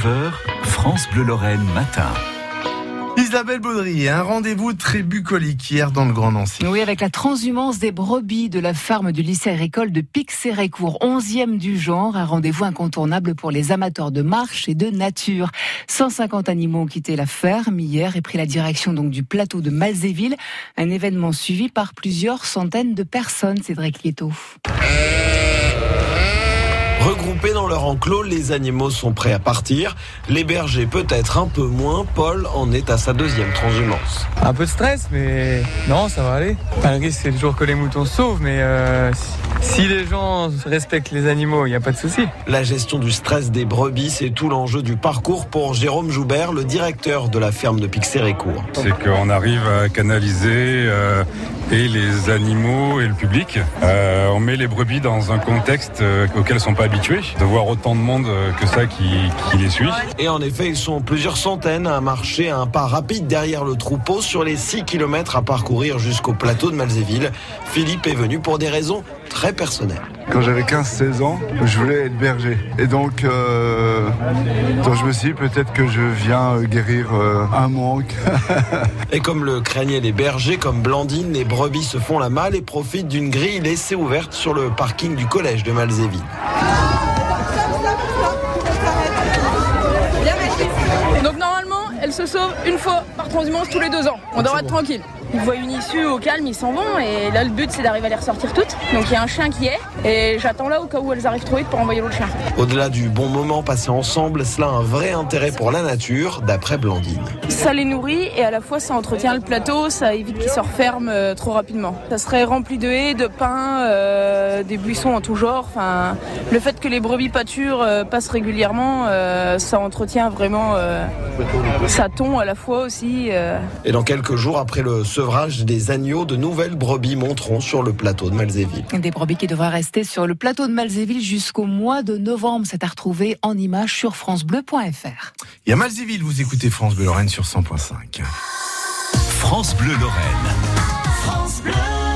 9h, France Bleu Lorraine matin. Isabelle Baudry, un rendez-vous très bucolique hier dans le Grand Nancy. Oui, avec la transhumance des brebis de la ferme du lycée agricole de Pixérécourt, 11e du genre, un rendez-vous incontournable pour les amateurs de marche et de nature. 150 animaux ont quitté la ferme hier et pris la direction donc du plateau de Malzéville, un événement suivi par plusieurs centaines de personnes, Cédric Lieto. Regroupés dans leur enclos, les animaux sont prêts à partir. Les bergers peut-être un peu moins. Paul en est à sa deuxième transhumance. Un peu de stress, mais non, ça va aller. le risque, c'est toujours que les moutons sauvent, mais euh, si les gens respectent les animaux, il n'y a pas de souci. La gestion du stress des brebis, c'est tout l'enjeu du parcours pour Jérôme Joubert, le directeur de la ferme de Pixérécourt. C'est qu'on arrive à canaliser euh, et les animaux et le public. Euh, on met les brebis dans un contexte auquel elles sont pas habitués de voir autant de monde euh, que ça qui, les suit. Et en effet, ils sont plusieurs centaines à marcher à un pas rapide derrière le troupeau sur les 6 km à parcourir jusqu'au plateau de Malzéville. Philippe est venu pour des raisons très personnelles. Quand j'avais 15-16 ans, je voulais être berger. Et donc, euh, donc je me suis dit peut-être que je viens euh, guérir un manque. et comme le craignaient les bergers, comme Blandine, les brebis se font la malle et profitent d'une grille laissée ouverte sur le parking du collège de Malzéville. Donc normalement, elle se sauve une fois par transhumance tous les deux ans. On devrait être tranquille ils voient une issue au calme, ils s'en vont. Et là, le but, c'est d'arriver à les ressortir toutes. Donc il y a un chien qui est. Et j'attends là au cas où elles arrivent trop vite pour envoyer l'autre chien. Au-delà du bon moment passé ensemble, cela a un vrai intérêt pour la nature, d'après Blandine. Ça les nourrit et à la fois ça entretient le plateau, ça évite qu'ils se referment euh, trop rapidement. Ça serait rempli de haies, de pins, euh, des buissons en tout genre. Enfin, le fait que les brebis pâturent euh, passent régulièrement, ça entretient vraiment ça tombe à la fois aussi. Et dans quelques jours après le sevrage des agneaux, de nouvelles brebis monteront sur le plateau de Malzéville. Des brebis qui devraient rester sur le plateau de Malzéville jusqu'au mois de novembre. C'est à retrouver en images sur francebleu.fr. Et à Malzéville, vous écoutez France Bleu Lorraine sur 100.5. France Bleu Lorraine. France Bleu.